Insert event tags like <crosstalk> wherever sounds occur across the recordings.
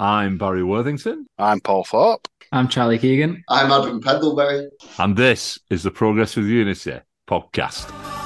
I'm Barry Worthington. I'm Paul Thorpe. I'm Charlie Keegan. I'm Adam Pendlebury. And this is the Progress with Unity podcast.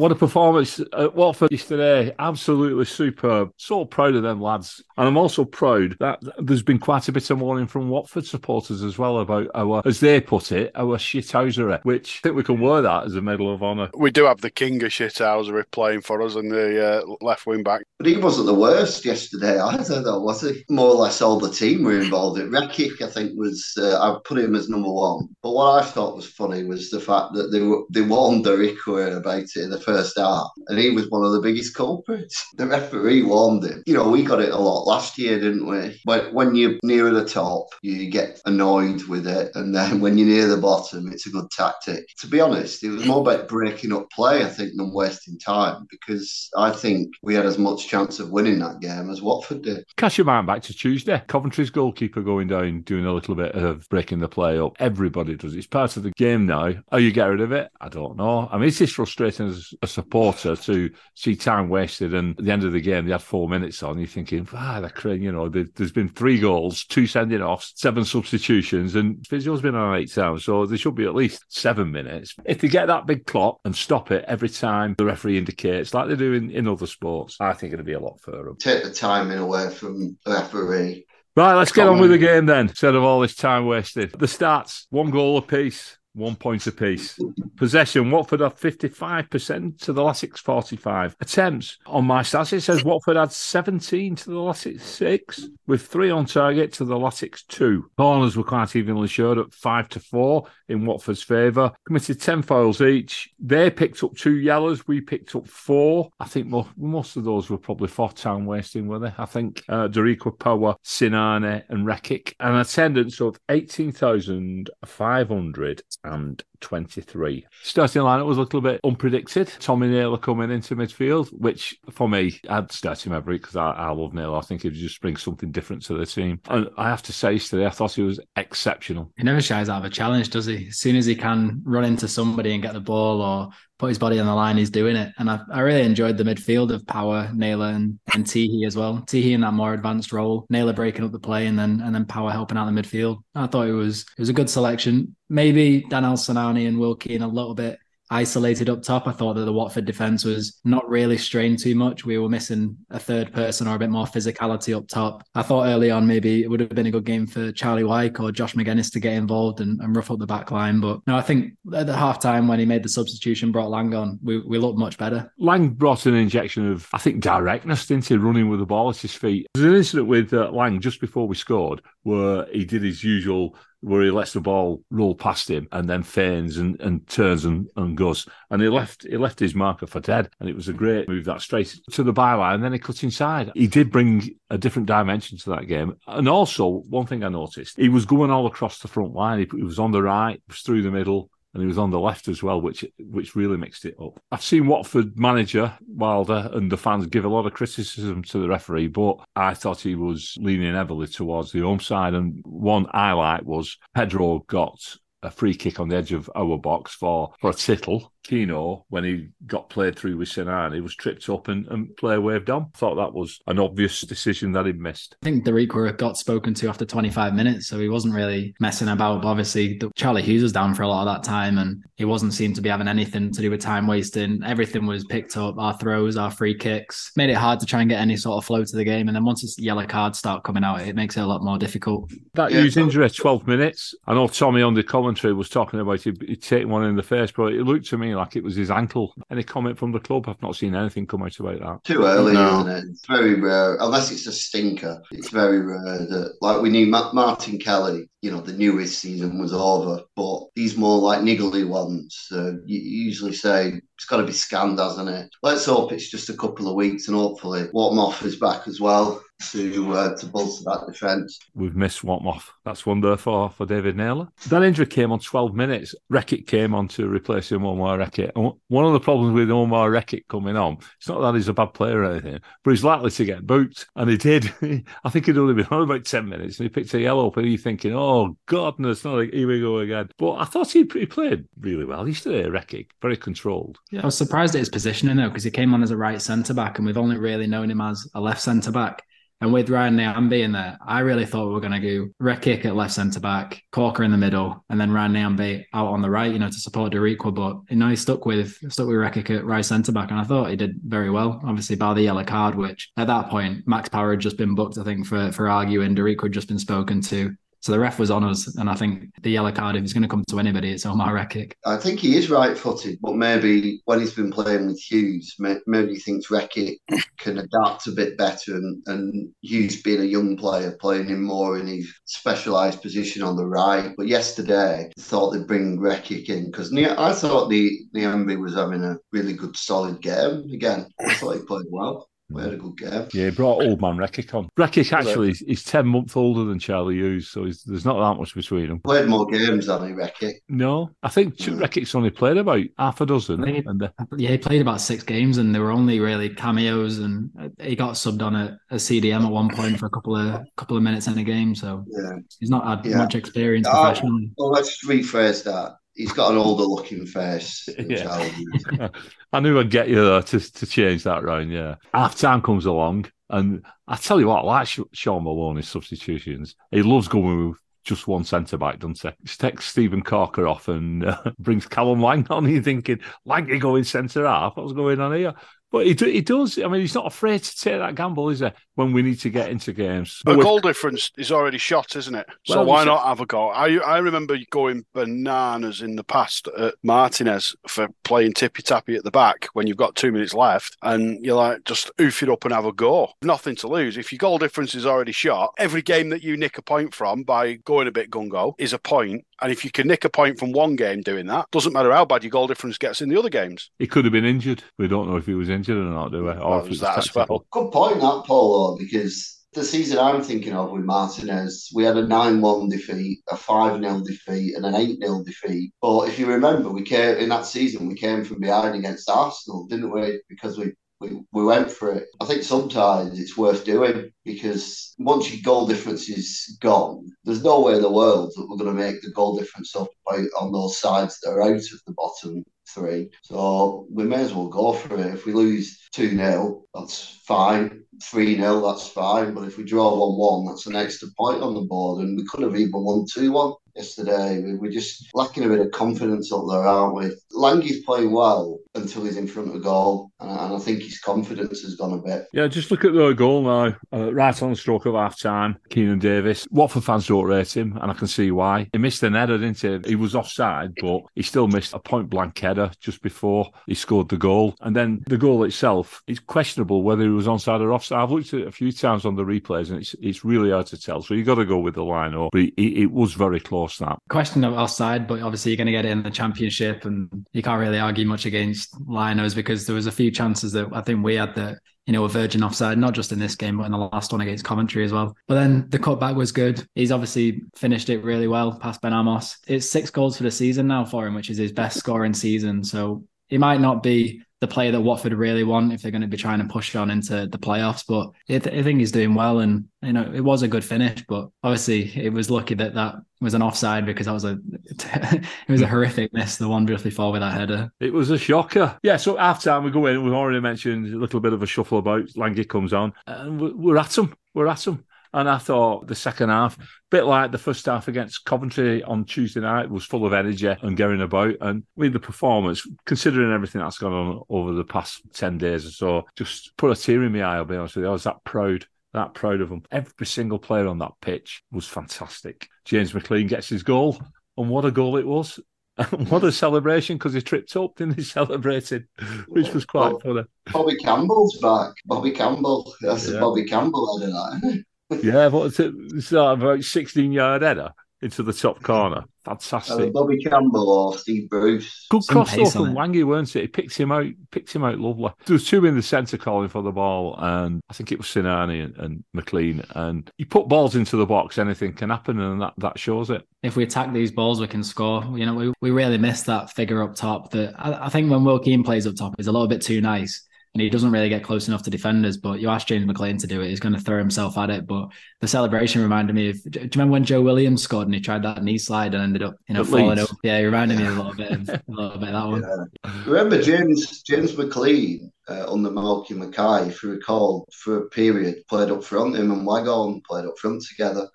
What a performance at Watford yesterday. Absolutely superb. So proud of them lads. And I'm also proud that there's been quite a bit of warning from Watford supporters as well about our, as they put it, our shithousery, which I think we can wear that as a medal of honour. We do have the king of shithousery playing for us and the uh, left wing back. But he wasn't the worst yesterday either, though, was he? More or less all the team were involved. It Rekik, I think, was, uh, I put him as number one. But what I thought was funny was the fact that they, were, they warned Darikwa about it in the first half, and he was one of the biggest culprits. <laughs> The referee warned him. You know, we got it a lot last year, didn't we? But when you're near the top, you get annoyed with it, and then when you're near the bottom, it's a good tactic. To be honest, it was more about breaking up play, I think, than wasting time, because I think we had as much chance of winning that game as Watford did. Cast your mind back to Tuesday. Coventry's goalkeeper going down, doing a little bit of breaking the play up. Everybody does. It's part of the game now. How you get rid of it? I don't know. I mean, it's just frustrating as a supporter to see time wasted. And at the end of the game, they had four minutes on. You're thinking, ah, they're, you know, there's been three goals, two sending offs, seven substitutions, and physio's been on eight times. So there should be at least seven minutes. If they get that big clock and stop it every time the referee indicates, like they do in, in other sports, I think it'll be a lot further. Take the timing away from the referee. Right, let's get on with the game then, instead of all this time wasted. The stats one goal apiece, one point apiece. Possession, Watford had 55% to the last 45. Attempts, on my stats, it says Watford had 17 to the last 6, with three on target to the last 2. Corners were quite evenly shared at 5 to 4 in Watford's favour. Committed 10 fouls each. They picked up two yellows, we picked up four. I think most, of those were probably for time wasting, were they? I think uh, Darikwa Power, Sinani, and Rekik. An attendance of 18,500 and 23. Starting lineup was a little bit unpredicted. Tommy Naylor coming into midfield, which for me, I'd start him every because I, I, love Naylor. I think he'd just brings something different to the team. And I have to say, today, I thought he was exceptional. He never shies out of a challenge, does he? As soon as he can run into somebody and get the ball or put his body on the line, he's doing it. And I, I really enjoyed the midfield of Power, Naylor, and, and Tiehi as well. Tiehi in that more advanced role, Naylor breaking up the play, and then and then Power helping out the midfield. I thought it was it was a good selection. Maybe Dan Danel Sinani and Wilkie in a little bit isolated up top. I thought that the Watford defence was not really strained too much. We were missing a third person or a bit more physicality up top. I thought early on maybe it would have been a good game for Charlie Wyke or Josh Magennis to get involved and, and rough up the back line. But no, I think at the half time when he made the substitution, brought Lang on, we, we looked much better. Lang brought an injection of, I think, directness into running with the ball at his feet. There's an incident with uh, Lang just before we scored where he did his usual where he lets the ball roll past him and then feigns and, and turns and, and goes. And he left he left his marker for dead. And it was a great move that straight to the byline and then he cut inside. He did bring a different dimension to that game. And also, one thing I noticed, he was going all across the front line. He, he was on the right, was through the middle, and he was on the left as well, which which really mixed it up. I've seen Watford manager Wilder and the fans give a lot of criticism to the referee, but I thought he was leaning heavily towards the home side. And one highlight was Pedro got a free kick on the edge of our box for for a tittle Keno, when he got played through with Sinan, he was tripped up and, and player waved on. Thought that was an obvious decision that he missed. I think Darikwa got spoken to after 25 minutes, so he wasn't really messing about. But obviously, the, Charlie Hughes was down for a lot of that time, and he wasn't seemed to be having anything to do with time wasting. Everything was picked up our throws, our free kicks. Made it hard to try and get any sort of flow to the game. And then once the yellow cards start coming out, it makes it a lot more difficult. That yeah. Hughes injury, 12 minutes. I know Tommy on the commentary was talking about it, he'd taken one in the face, but it looked to me like it was his ankle. Any comment from the club? I've not seen anything come out about that. Too early, no. isn't it? It's very rare, unless it's a stinker. It's very rare that, like, we knew Ma- Martin Kelly. You know, the newest season was over, but these more like niggly ones. Uh, you usually say it's got to be scanned, hasn't it? Let's hope it's just a couple of weeks, and hopefully Whatmough is back as well to uh, to bolster that defence. We've missed Whatmough. That's one there for, for David Naylor. That injury came on 12 minutes. Rekik came on to replace him, Omar Rekik. And one of the problems with Omar Rekik coming on, it's not that he's a bad player or anything, but he's likely to get booked. And he did. <laughs> I think he'd only been on about 10 minutes and he picked a yellow up and you're thinking, oh, goodness, not like, here we go again. But I thought he, he played really well. He's still a Rekik, very controlled. Yeah, I was surprised at his positioning though, because he came on as a right centre back and we've only really known him as a left centre back. And with Ryan Nyambe in there, I really thought we were going to go Rekik at left centre back, Caulker in the middle, and then Ryan Nyambe out on the right, you know, to support Darikwa. But you know, he stuck with stuck with Rekik at right centre back, and I thought he did very well. Obviously, by the yellow card, which at that point Max Power had just been booked, I think, for for arguing. Darikwa had just been spoken to. So the ref was on us, and I think the yellow card, if he's going to come to anybody, it's Omar Rekik. I think he is right-footed, but maybe when he's been playing with Hughes, maybe he thinks Rekik can adapt a bit better, and, and Hughes being a young player, playing him more in his specialised position on the right. But yesterday, I thought they'd bring Rekik in because I thought the Nyambe was having a really good, solid game again. I thought he played well. We had a good game. Yeah, he brought old man Rekik on. Rekik actually is he's 10 months older than Charlie Hughes, so there's not that much between them. Played more games than he, Rekik. No, I think Rekik's only played about half a dozen. He, and, uh, yeah, he played about six games, and there were only really cameos, and he got subbed on a, a CDM at one point for a couple of couple of minutes in a game. So yeah. he's not had yeah. much experience uh, professionally. Well, let's rephrase that he's got an older looking face. <laughs> Yeah. <laughs> I knew I'd get you there to, to change that round. Yeah. Half time comes along, and I tell you what, I like Shaun Maloney's substitutions. He loves going with just one centre back, doesn't he? He takes Steven Caulker off and uh, <laughs> brings Callum Lang on. You're thinking, Lang, you going centre half? What's going on here? But he, he does. I mean, he's not afraid to take that gamble, is he? When we need to get into games. A goal difference is already shot, isn't it? So well, why not have a goal? I I remember going bananas in the past at Martinez for playing tippy tappy at the back when you've got two minutes left, and you're like, just oof it up and have a go. Nothing to lose. If your goal difference is already shot, every game that you nick a point from by going a bit gungo is a point, and if you can nick a point from one game doing that, doesn't matter how bad your goal difference gets in the other games. He could have been injured. We don't know if he was injured or not, do we? Or if that well. Good point, that Paulo, because the season I'm thinking of with Martinez, we had a 9 1 defeat, a 5 0 defeat, and an 8 0 defeat. But if you remember, we came in that season, we came from behind against Arsenal, didn't we? Because we we, we went for it. I think sometimes it's worth doing because once your goal difference is gone, there's no way in the world that we're going to make the goal difference up on those sides that are out of the bottom three. So we may as well go for it. If we lose 2 0, that's fine. 3 0, that's fine. But if we draw 1 1, that's an extra point on the board. And we could have even won 2 1 yesterday. We're just lacking a bit of confidence up there, aren't we? Langey's playing well until he's in front of goal, and I think his confidence has gone a bit. Yeah, just look at the goal now, uh, right on the stroke of half time. Keinan Davis. Watford fans don't rate him, and I can see why. He missed an header, didn't he? He was offside, but he still missed a point blank header just before he scored the goal. And then the goal itself, it's questionable whether he was onside or offside. I've looked at it a few times on the replays, and it's it's really hard to tell. So you got to go with the line up. But it was very close. That question of offside, but obviously you're going to get it in the championship, and you can't really argue much against Linos because there was a few chances that I think we had that you know, a virgin offside, not just in this game, but in the last one against Coventry as well. But then the cutback was good. He's obviously finished it really well past Ben Amos. It's six goals for the season now for him, which is his best scoring season. So he might not be the player that Watford really want if they're going to be trying to push on into the playoffs. But I, th- I, think he's doing well, and you know it was a good finish. But obviously, it was lucky that that was an offside because that was a <laughs> it was a hmm. horrific miss. The one just before with that header. It was a shocker. Yeah. So half time we go in. We've already mentioned a little bit of a shuffle about. Lange comes on, and we're at him. We're at him. And I thought the second half, a bit like the first half against Coventry on Tuesday night, was full of energy and going about. And with the performance, considering everything that's gone on over the past 10 days or so, just put a tear in my eye, I'll be honest with you. I was that proud that proud of them. Every single player on that pitch was fantastic. James McClean gets his goal, and what a goal it was. <laughs> what a celebration because he tripped up, didn't he? <laughs> Celebrated, which was quite funny. Bobby Campbell's back. Bobby Campbell. That's yeah. Bobby Campbell header, that, yeah, what's it? It's about 16 yard header. into the top corner. Fantastic. Uh, Bobby Campbell or Steve Bruce. Good cross though from Wangi, weren't it? He picked him out, picked him out lovely. There was two in the centre calling for the ball, and I think it was Sinani and, and McClean. And you put balls into the box, anything can happen, and that, that shows it. If we attack these balls, we can score. You know, we, we really missed that figure up top. That I, I think when Will Keane plays up top, he's a little bit too nice and he doesn't really get close enough to defenders. But you ask James McClean to do it, he's going to throw himself at it. But the celebration reminded me of. Do you remember when Joe Williams scored and he tried that knee slide and ended up, you know, falling over? Yeah, he reminded me a little bit, of, <laughs> a little bit of that one. Yeah. Remember James James McClean uh, under Malky Mackay, if you recall, for a period played up front. Him and Waghorn played up front together.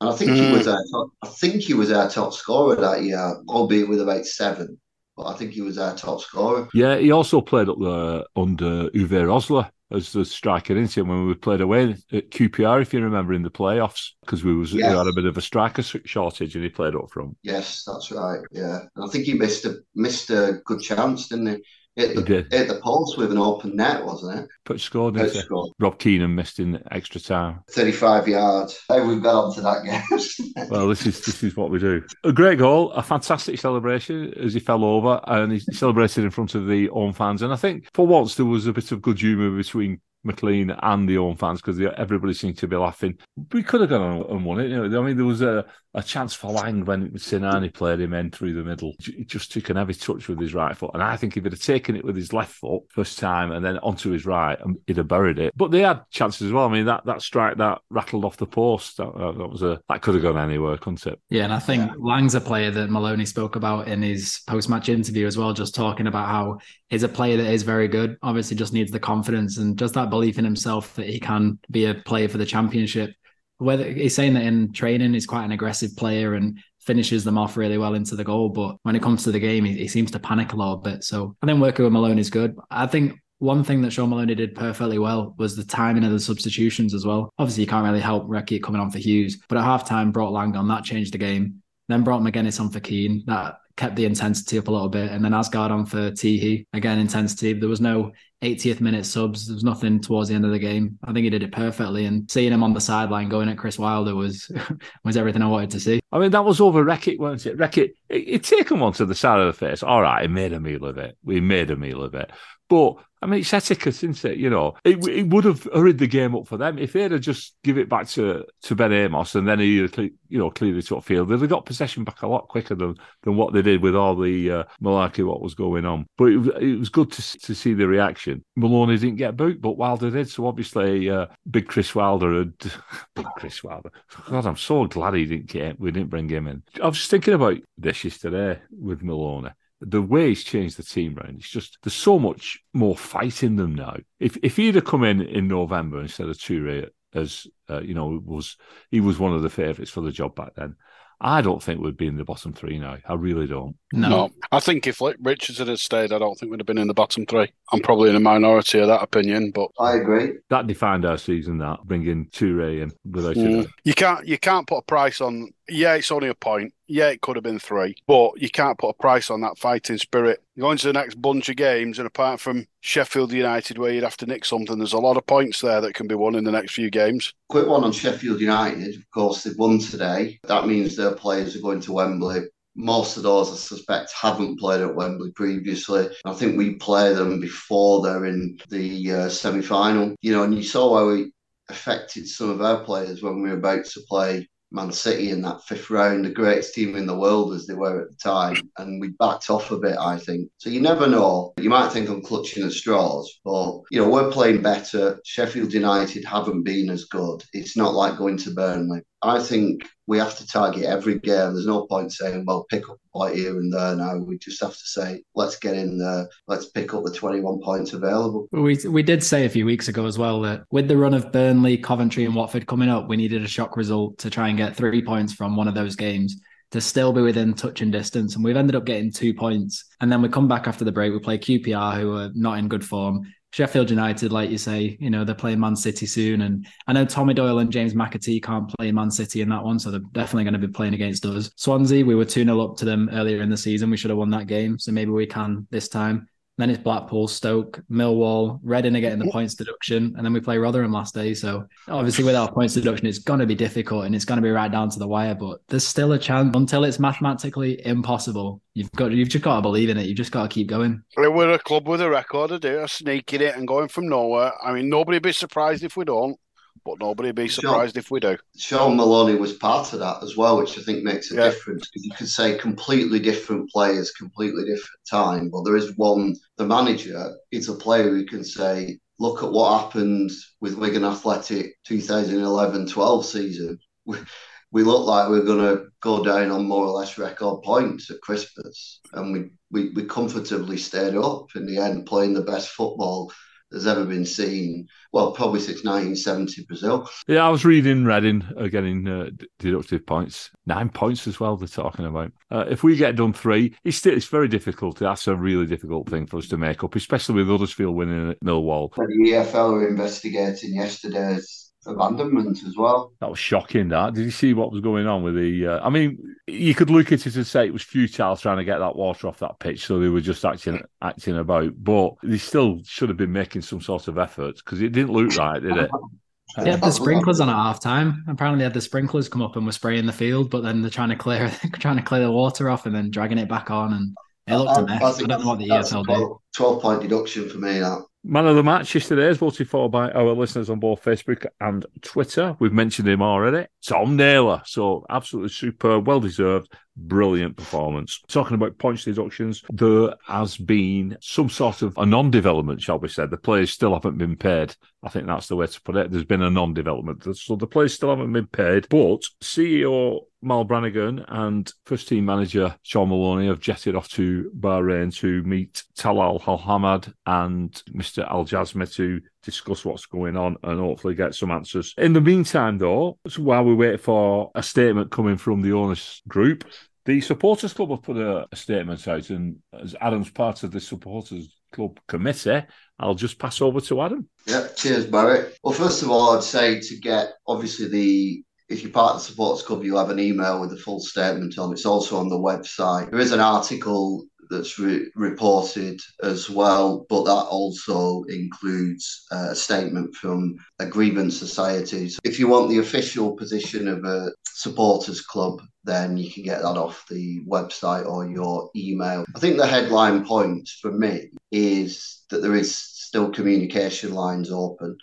And I think mm. he was our top, I think he was our top scorer that year, albeit with about seven but I think he was our top scorer. Yeah, he also played up there under Uwe Rosler as the striker into when we played away at QPR, if you remember, in the playoffs, because we was yes. we had a bit of a striker shortage and he played up front. Yes, that's right. Yeah, and I think he missed a missed a good chance, didn't he? Hit the, did. hit the post with an open net, wasn't it? But scored, didn't scored. Rob Keenan missed in extra time. 35 yards. Hey, we've got on to that game. <laughs> well, this is this is what we do. A great goal, a fantastic celebration as he fell over and he celebrated in front of the home fans. And I think for once there was a bit of good humour between McClean and the home fans because everybody seemed to be laughing. We could have gone on and won it. You know, I mean, there was a, a chance for Lang when Sinani played him in through the middle. He just took an heavy touch with his right foot. And I think if he'd have taken it with his left foot first time and then onto his right, um, he'd have buried it. But they had chances as well. I mean, that, that strike that rattled off the post, that, that was a that could have gone anywhere, couldn't it? Yeah, and I think yeah. Lang's a player that Maloney spoke about in his post match interview as well, just talking about how he's a player that is very good. Obviously, just needs the confidence and just that belief in himself that he can be a player for the championship whether he's saying that in training he's quite an aggressive player and finishes them off really well into the goal, but when it comes to the game, he, he seems to panic a little bit. So I think working with Malone is good. I think one thing that Shaun Maloney did perfectly well was the timing of the substitutions as well. Obviously, you can't really help Rekik coming on for Hughes, but at halftime brought Lang on. That changed the game. Then brought Magennis on for Keane. That kept the intensity up a little bit. And then Aasgaard on for Tiehi. Again, intensity. There was no 80th minute subs. There was nothing towards the end of the game. I think he did it perfectly. And seeing him on the sideline going at Chris Wilder was <laughs> was everything I wanted to see. I mean, that was over Rekik, wasn't it? Rekik, it, taken one to the side of the face. All right, he made a meal of it. We made a meal of it. But I mean, it's etiquette, isn't it? You know, it, it would have hurried the game up for them if they'd have just give it back to, to Ben Amos and then he, you know, cleared it upfield. They'd have got possession back a lot quicker than, than what they did with all the uh, malarkey what was going on. But it, it was good to, to see the reaction. Maloney didn't get booked, but Wilder did. So obviously, uh, big Chris Wilder had <laughs> big Chris Wilder. God, I'm so glad he didn't get we didn't bring him in. I was just thinking about this yesterday with Maloney the way he's changed the team around, it's just there's so much more fight in them now. If if he'd have come in in November instead of Toure as uh, you know was he was one of the favourites for the job back then, I don't think we'd be in the bottom three now. I really don't. No, no. I think if Richardson had stayed, I don't think we'd have been in the bottom three. I'm probably in a minority of that opinion, but I agree. That defined our season. That bringing Toure in without mm. you can't you can't put a price on. Yeah, it's only a point. Yeah, it could have been three, but you can't put a price on that fighting spirit. Going to the next bunch of games, and apart from Sheffield United, where you'd have to nick something, there's a lot of points there that can be won in the next few games. Quick one on Sheffield United. Of course, they've won today. That means their players are going to Wembley most of those, I suspect, haven't played at Wembley previously. I think we play them before they're in the uh, semi final. You know, and you saw how it affected some of our players when we were about to play Man City in that fifth round, the greatest team in the world as they were at the time, and we backed off a bit, I think. So you never know. You might think I'm clutching at straws, but you know we're playing better. Sheffield United haven't been as good. It's not like going to Burnley. I think we have to target every game. There's no point saying, well, pick up a point here and there now. We just have to say, let's get in there. Let's pick up the 21 points available. We, we did say a few weeks ago as well that with the run of Burnley, Coventry, and Watford coming up, we needed a shock result to try and get three points from one of those games to still be within touch and distance. And we've ended up getting two points. And then we come back after the break. We play QPR, who are not in good form. Sheffield United, like you say, you know, they're playing Man City soon. And I know Tommy Doyle and James McAtee can't play Man City in that one. So they're definitely going to be playing against us. Swansea, we were 2 0 up to them earlier in the season. We should have won that game. So maybe we can this time. Then it's Blackpool, Stoke, Millwall, Reading are getting the points deduction, and then we play Rotherham last day. So obviously, without points deduction, it's going to be difficult and it's going to be right down to the wire. But there's still a chance until it's mathematically impossible. You've got you've just got to believe in it. You've just got to keep going. We're a club with a record of doing sneaking it and going from nowhere. I mean, nobody'd be surprised if we don't but nobody'd be surprised Sean, if we do. Shaun Maloney was part of that as well, which I think makes a yeah. difference because you could say completely different players, completely different time, but there is one. The manager is a player who can say, "Look at what happened with Wigan Athletic 2011-12 season." We, we looked like we are going to go down on more or less record points at Christmas, and we, we we comfortably stayed up in the end, playing the best football has ever been seen. Well, probably since 1970 Brazil. Yeah, I was reading Reading uh, getting uh, deductive points, nine points as well. They're talking about. Uh, if we get done three, it's still it's very difficult. That's a really difficult thing for us to make up, especially with Huddersfield winning at Millwall. The EFL were investigating yesterday's abandonment as well. That was shocking. That did you see what was going on with the? Uh, I mean, you could look at it and say it was futile trying to get that water off that pitch, so they were just acting acting about. But they still should have been making some sort of effort because it didn't look right, did it? They had the sprinklers on at half time. Apparently, they had the sprinklers come up and were spraying the field, but then they're trying to clear <laughs> trying to clear the water off and then dragging it back on. And it looked a mess. I, I, I don't know what the EFL 12, did. Twelve point deduction for me. That Man of the match yesterday is voted for by our listeners on both Facebook and Twitter. We've mentioned him already. Tom Naylor. So absolutely super, well deserved, brilliant performance. Talking about points deductions, there has been some sort of a non-development, shall we say. The players still haven't been paid. I think that's the way to put it. There's been a non-development. So the players still haven't been paid. But CEO Mal Brannigan and first team manager Shaun Maloney have jetted off to Bahrain to meet Talal Al Hamad and Mr. Al Jasmi to discuss what's going on and hopefully get some answers. In the meantime, though, while we wait for a statement coming from the owners group, the supporters club have put a, a statement out, and as Adam's part of the supporters club committee, I'll just pass over to Adam. Yeah, cheers, Barry. Well, first of all, I'd say to get obviously the if you're part of the supporters club, you'll have an email with a full statement on. It's also on the website. There is an article that's re- reported as well, but that also includes uh, a statement from a grievance society. So if you want the official position of a supporters club, then you can get that off the website or your email. I think the headline point for me is that there is still communication lines open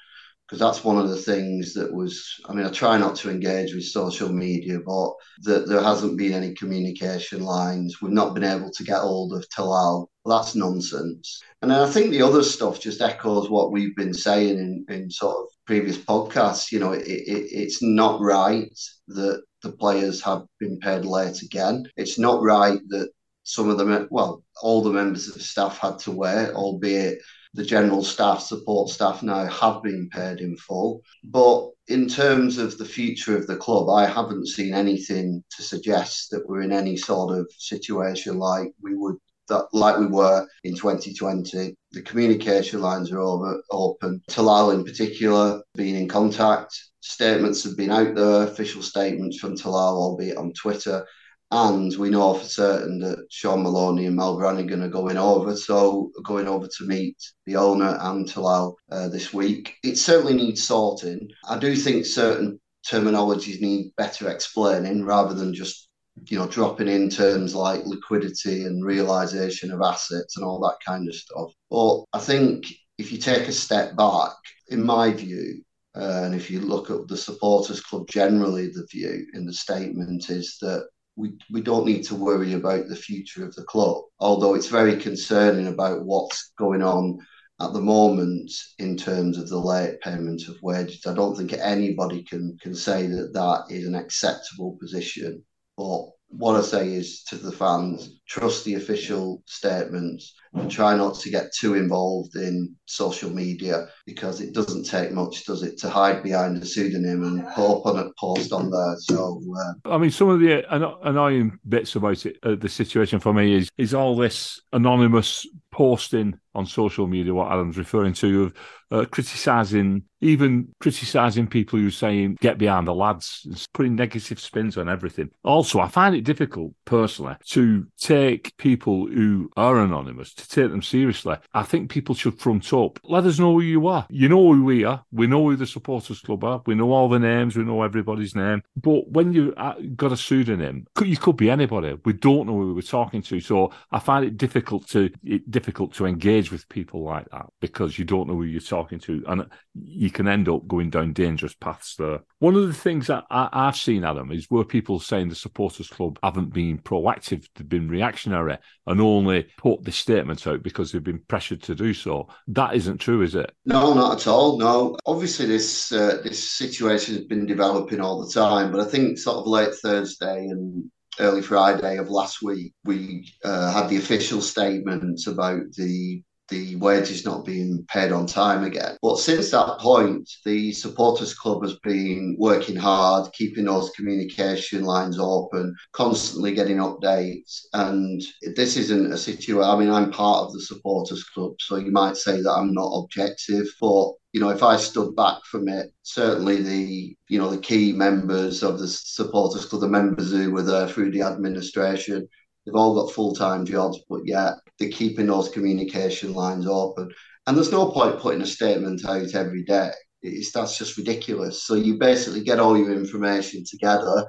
because that's one of the things that was i mean i try not to engage with social media but that there hasn't been any communication lines. We've not been able to get hold of talal. That's nonsense. And then i think the other stuff just echoes what we've been saying in, in sort of previous podcasts. You know it, it, it's not right that the players have been paid late again. It's not right that some of them well all the members of the staff had to wait albeit the general staff, support staff now have been paid in full. But in terms of the future of the club, I haven't seen anything to suggest that we're in any sort of situation like we would that like we were in 2020. The communication lines are over, open. Talal in particular being in contact. Statements have been out there, official statements from Talal, albeit on Twitter. And we know for certain that Shaun Maloney and Mal Brannigan are going over, so going over to meet the owner and Talal uh, this week. It certainly needs sorting. I do think certain terminologies need better explaining rather than just you know dropping in terms like liquidity and realization of assets and all that kind of stuff. But I think if you take a step back, in my view, uh, and if you look at the supporters club generally, the view in the statement is that we, we don't need to worry about the future of the club, although it's very concerning about what's going on at the moment in terms of the late payment of wages. I don't think anybody can, can say that that is an acceptable position. But what I say is to the fans, trust the official statements and try not to get too involved in social media because it doesn't take much, does it, to hide behind a pseudonym and up on a post on there. So, uh... I mean, some of the annoying bits about it, uh, the situation for me is is all this anonymous posting on social media what Adam's referring to of uh, criticising, even criticising people who saying get behind the lads, putting negative spins on everything. Also, I find it difficult personally to take people who are anonymous to take them seriously. I think people should front up. Let us know who you are. You know who we are. We know who the supporters club are. We know all the names. We know everybody's name. But when you've uh, got a pseudonym, you could be anybody. We don't know who we're talking to. So I find it difficult to it, difficult to engage with people like that because you don't know who you're talking to and you can end up going down dangerous paths there. One of the things that I, have seen, Adam, is where people saying the supporters club haven't been proactive, they've been reactionary, and only put the statements out because they've been pressured to do so. That isn't true, is it? No, not at all. No, obviously this uh, this situation has been developing all the time, but I think sort of late Thursday and early Friday of last week, we uh, had the official statement about the the wages not being paid on time again. But since that point, the supporters club has been working hard, keeping those communication lines open, constantly getting updates. And this isn't a situation. I mean, I'm part of the supporters club, so you might say that I'm not objective, but you know, if I stood back from it, certainly the you know the key members of the supporters club, the members who were there through the administration, They've all got full time jobs, but yet they're keeping those communication lines open. And there's no point putting a statement out every day. It's, that's just ridiculous. So you basically get all your information together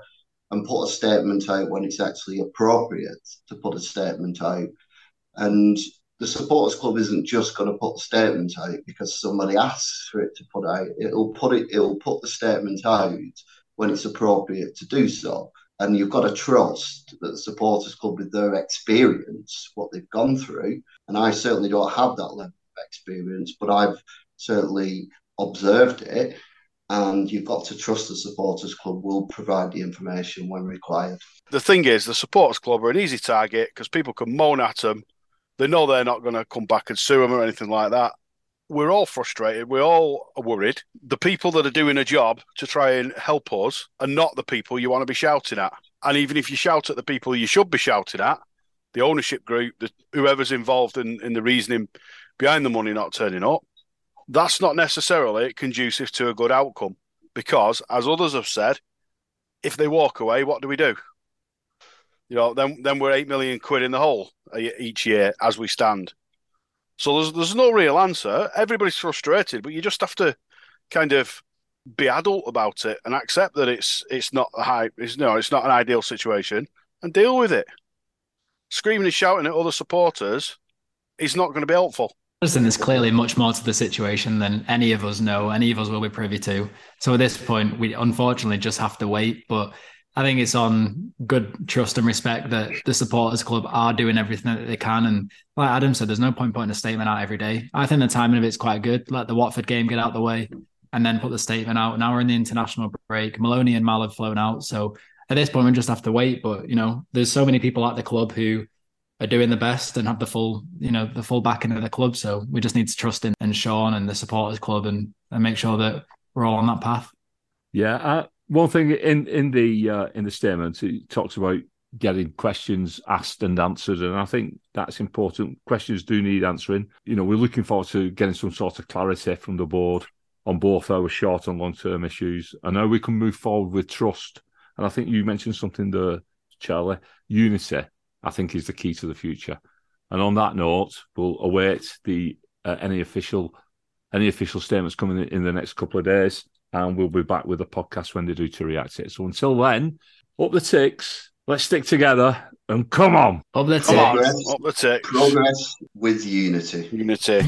and put a statement out when it's actually appropriate to put a statement out. And the supporters club isn't just going to put the statement out because somebody asks for it to put out. It'll put it. It'll put the statement out when it's appropriate to do so and you've got to trust that the supporters club, with their experience, what they've gone through, and I certainly don't have that level of experience, but I've certainly observed it. And you've got to trust the supporters club will provide the information when required. The thing is, the supporters club are an easy target because people can moan at them. They know they're not going to come back and sue them or anything like that we're all frustrated. We're all worried. The people that are doing a job to try and help us are not the people you want to be shouting at. And even if you shout at the people you should be shouting at, the ownership group, the, whoever's involved in, in the reasoning behind the money not turning up, that's not necessarily conducive to a good outcome. Because, as others have said, if they walk away, what do we do? You know, then then we're eight million quid in the hole uh, each year as we stand. So there's there's no real answer. Everybody's frustrated, but you just have to kind of be adult about it and accept that it's it's not a high it's no it's not an ideal situation and deal with it. Screaming and shouting at other supporters is not going to be helpful. Listen, there's clearly much more to the situation than any of us know, any of us will be privy to. So at this point, we unfortunately just have to wait. But I think it's on good trust and respect that the supporters club are doing everything that they can. And like Adam said, there's no point putting a statement out every day. I think the timing of it's quite good. Let the Watford game get out of the way and then put the statement out. Now we're in the international break. Maloney and Mal have flown out. So at this point, we just have to wait. But, you know, there's so many people at the club who are doing the best and have the full, you know, the full backing of the club. So we just need to trust in, in Shaun and the supporters club and, and make sure that we're all on that path. Yeah, uh, one thing in in the uh, in the statement, it talks about getting questions asked and answered, and I think that's important. Questions do need answering. You know, we're looking forward to getting some sort of clarity from the board on both our short and long term issues. I know we can move forward with trust, and I think you mentioned something there, Charlie. Unity, I think, is the key to the future. And on that note, we'll await the uh, any official any official statements coming in, in the next couple of days and we'll be back with a podcast when they do to react to it. So until then, up the tics. Let's stick together and come on. Up the tics. Up the tics. Progress with unity. Unity.